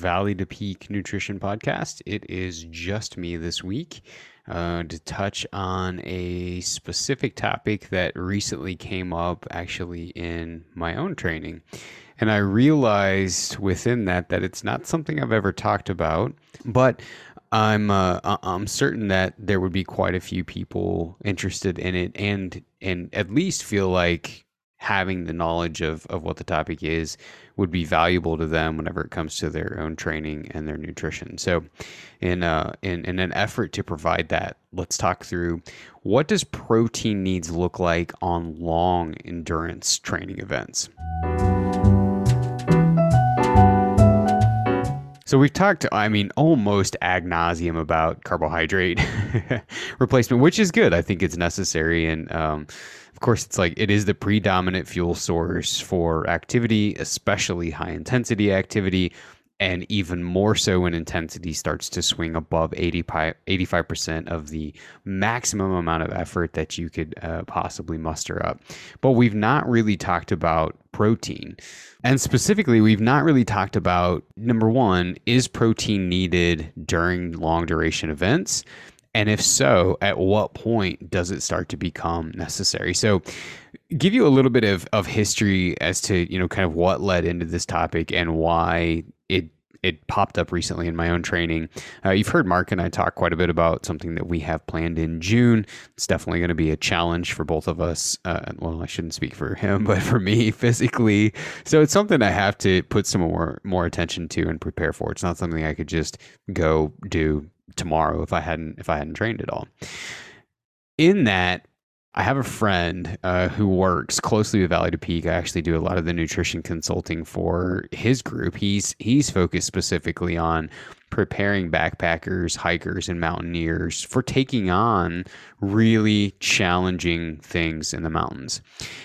Valley to Peak Nutrition Podcast. It is just me this week uh, to touch on a specific topic that recently came up actually in my own training. And I realized within that that it's not something I've ever talked about, but I'm uh, I'm certain that there would be quite a few people interested in it, and and at least feel like having the knowledge of, of what the topic is would be valuable to them whenever it comes to their own training and their nutrition. So, in uh, in in an effort to provide that, let's talk through what does protein needs look like on long endurance training events. So we've talked, I mean, almost ag nauseum about carbohydrate replacement, which is good. I think it's necessary. And um, of course, it's like it is the predominant fuel source for activity, especially high intensity activity. And even more so when intensity starts to swing above 85% of the maximum amount of effort that you could uh, possibly muster up. But we've not really talked about protein. And specifically, we've not really talked about number one, is protein needed during long duration events? And if so, at what point does it start to become necessary? So, give you a little bit of, of history as to, you know, kind of what led into this topic and why it it popped up recently in my own training. Uh, you've heard Mark and I talk quite a bit about something that we have planned in June. It's definitely going to be a challenge for both of us. Uh, well, I shouldn't speak for him, but for me physically. So it's something I have to put some more more attention to and prepare for. It's not something I could just go do tomorrow if I hadn't if I hadn't trained at all. In that, I have a friend uh, who works closely with Valley to Peak. I actually do a lot of the nutrition consulting for his group. He's he's focused specifically on preparing backpackers, hikers, and mountaineers for taking on really challenging things in the mountains.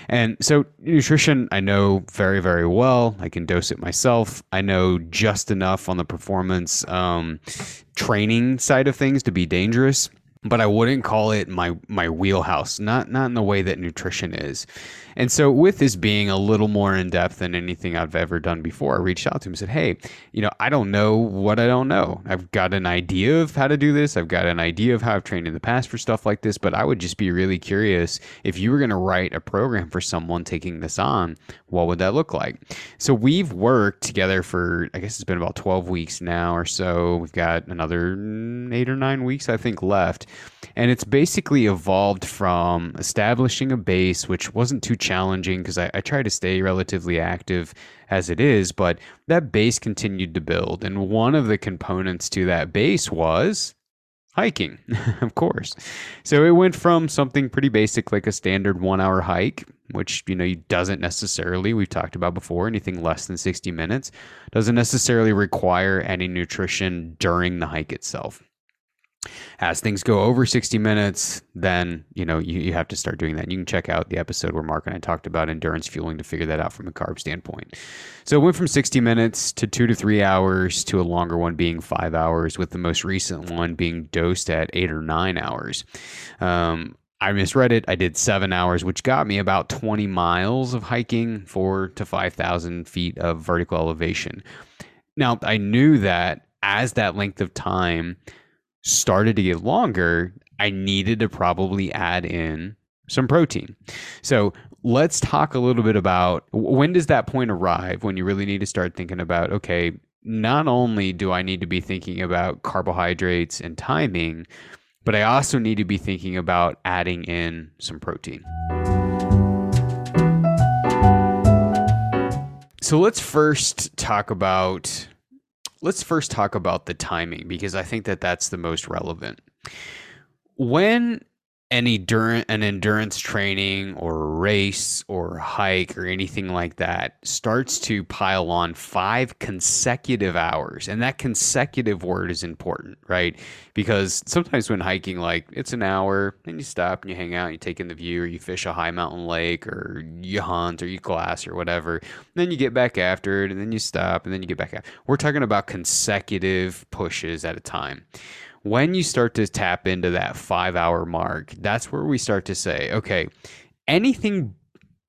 And so, nutrition, I know very, very well. I can dose it myself. I know just enough on the performance um, training side of things to be dangerous but I wouldn't call it my my wheelhouse. Not not in the way that nutrition is. And so, with this being a little more in depth than anything I've ever done before, I reached out to him and said, Hey, you know, I don't know what I don't know. I've got an idea of how to do this. I've got an idea of how I've trained in the past for stuff like this, but I would just be really curious if you were going to write a program for someone taking this on, what would that look like? So, we've worked together for, I guess it's been about 12 weeks now or so. We've got another mm, eight or nine weeks, I think, left. And it's basically evolved from establishing a base, which wasn't too challenging because I, I try to stay relatively active as it is, but that base continued to build. And one of the components to that base was hiking, of course. So it went from something pretty basic like a standard one hour hike, which, you know, doesn't necessarily, we've talked about before, anything less than 60 minutes, doesn't necessarily require any nutrition during the hike itself as things go over 60 minutes, then you know you, you have to start doing that. And You can check out the episode where Mark and I talked about endurance fueling to figure that out from a carb standpoint. So it went from 60 minutes to two to three hours to a longer one being five hours, with the most recent one being dosed at eight or nine hours. Um, I misread it. I did seven hours, which got me about 20 miles of hiking, four to 5,000 feet of vertical elevation. Now, I knew that as that length of time started to get longer, I needed to probably add in some protein. So let's talk a little bit about when does that point arrive when you really need to start thinking about, okay, not only do I need to be thinking about carbohydrates and timing, but I also need to be thinking about adding in some protein. So let's first talk about let's first talk about the timing because I think that that's the most relevant. When an endurance, an endurance training or race or hike or anything like that starts to pile on five consecutive hours. And that consecutive word is important right? Because sometimes when hiking like it's an hour and you stop and you hang out and you take in the view or you fish a high mountain lake or you hunt or you glass or whatever then you get back after it and then you stop and then you get back out we're talking about consecutive pushes at a time when you start to tap into that five hour mark, that's where we start to say, okay, anything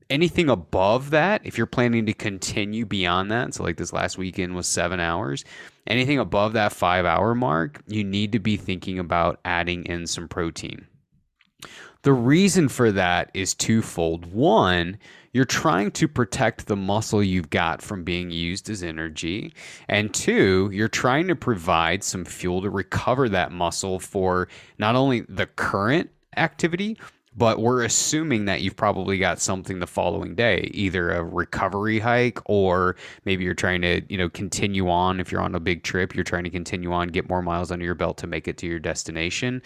anything above that, if you're planning to continue beyond that, so like this last weekend was seven hours, anything above that five hour mark, you need to be thinking about adding in some protein. The reason for that is twofold. One, you're trying to protect the muscle you've got from being used as energy. And two, you're trying to provide some fuel to recover that muscle for not only the current activity, but we're assuming that you've probably got something the following day, either a recovery hike or maybe you're trying to, you know, continue on if you're on a big trip, you're trying to continue on, get more miles under your belt to make it to your destination.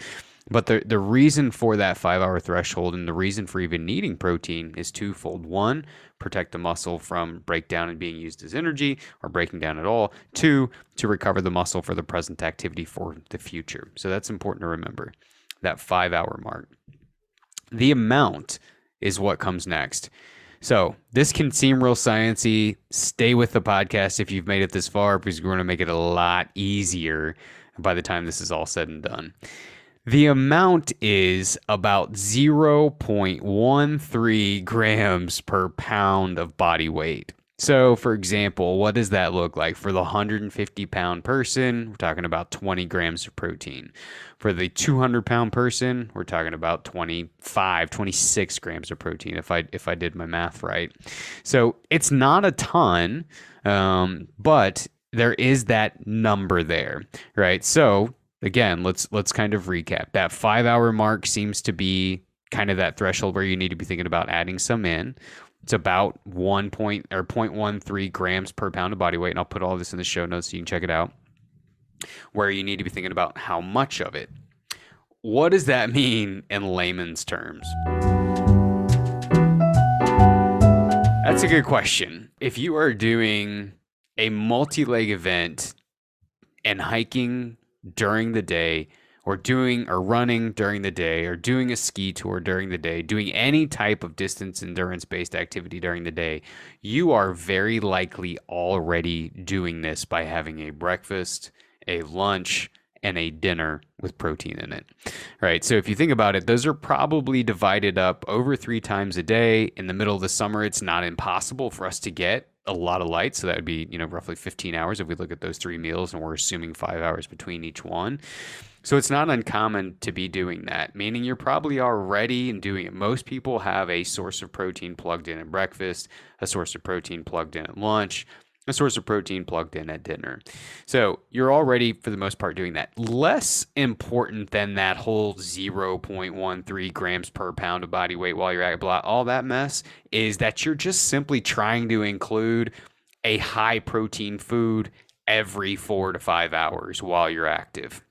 But the the reason for that 5-hour threshold and the reason for even needing protein is twofold. One, protect the muscle from breakdown and being used as energy or breaking down at all. Two, to recover the muscle for the present activity for the future. So that's important to remember. That 5-hour mark. The amount is what comes next. So this can seem real sciency. Stay with the podcast if you've made it this far, because we're going to make it a lot easier by the time this is all said and done. The amount is about 0.13 grams per pound of body weight. So, for example, what does that look like? For the 150 pound person, we're talking about 20 grams of protein. For the 200 pound person, we're talking about 25, 26 grams of protein, if I if I did my math right. So it's not a ton, um, but there is that number there, right? So again, let's let's kind of recap. That five hour mark seems to be kind of that threshold where you need to be thinking about adding some in. It's about one point or 0.13 grams per pound of body weight. And I'll put all this in the show notes so you can check it out. Where you need to be thinking about how much of it. What does that mean in layman's terms? That's a good question. If you are doing a multi leg event and hiking during the day, or doing or running during the day or doing a ski tour during the day, doing any type of distance endurance based activity during the day, you are very likely already doing this by having a breakfast, a lunch, and a dinner with protein in it. Right. So if you think about it, those are probably divided up over three times a day. In the middle of the summer, it's not impossible for us to get a lot of light. So that would be, you know, roughly 15 hours if we look at those three meals and we're assuming five hours between each one. So it's not uncommon to be doing that, meaning you're probably already and doing it. Most people have a source of protein plugged in at breakfast, a source of protein plugged in at lunch, a source of protein plugged in at dinner. So you're already, for the most part, doing that. Less important than that whole 0.13 grams per pound of body weight while you're at blah, all that mess is that you're just simply trying to include a high protein food every four to five hours while you're active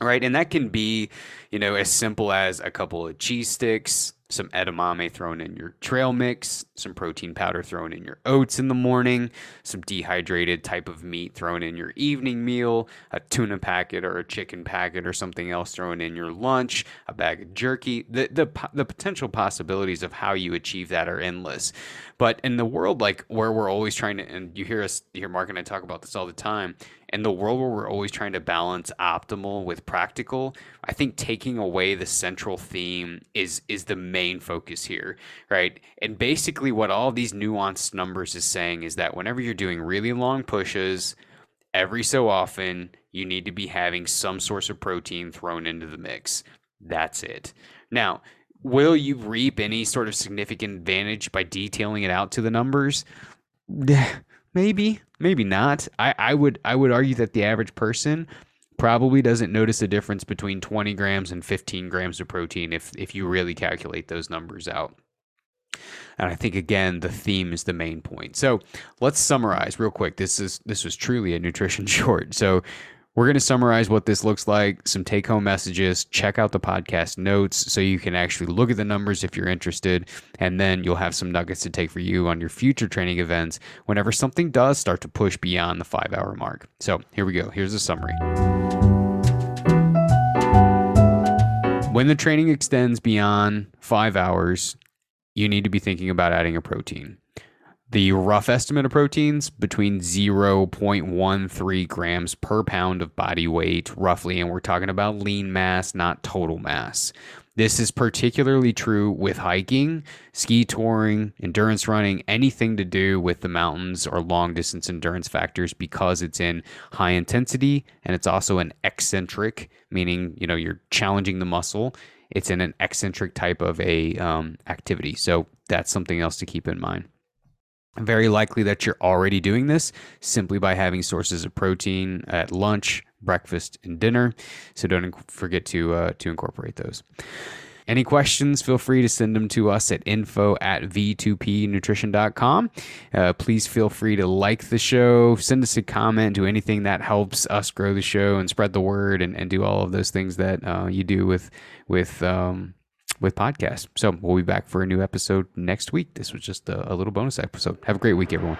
right? And that can be, you know, as simple as a couple of cheese sticks, some edamame thrown in your trail mix, some protein powder thrown in your oats in the morning, some dehydrated type of meat thrown in your evening meal, a tuna packet or a chicken packet or something else thrown in your lunch, a bag of jerky. The the the potential possibilities of how you achieve that are endless. But in the world like where we're always trying to and you hear us you hear Mark and I talk about this all the time, in the world where we're always trying to balance optimal with practical, I think taking away the central theme is is the main focus here, right? And basically what all these nuanced numbers is saying is that whenever you're doing really long pushes, every so often you need to be having some source of protein thrown into the mix. That's it. Now, will you reap any sort of significant advantage by detailing it out to the numbers? Maybe, maybe not. I, I would I would argue that the average person probably doesn't notice a difference between 20 grams and 15 grams of protein if if you really calculate those numbers out. And I think again the theme is the main point. So let's summarize real quick. This is this was truly a nutrition short. So we're going to summarize what this looks like, some take home messages. Check out the podcast notes so you can actually look at the numbers if you're interested. And then you'll have some nuggets to take for you on your future training events whenever something does start to push beyond the five hour mark. So here we go. Here's a summary. When the training extends beyond five hours, you need to be thinking about adding a protein. The rough estimate of proteins between 0.13 grams per pound of body weight, roughly, and we're talking about lean mass, not total mass. This is particularly true with hiking, ski touring, endurance running, anything to do with the mountains or long distance endurance factors because it's in high intensity and it's also an eccentric, meaning, you know, you're challenging the muscle. It's in an eccentric type of a um, activity. So that's something else to keep in mind. Very likely that you're already doing this simply by having sources of protein at lunch, breakfast, and dinner. So don't forget to uh, to incorporate those. Any questions, feel free to send them to us at info at v2pnutrition.com. Uh, please feel free to like the show, send us a comment, do anything that helps us grow the show and spread the word and, and do all of those things that uh, you do with, with, um, with podcasts. So we'll be back for a new episode next week. This was just a, a little bonus episode. Have a great week, everyone.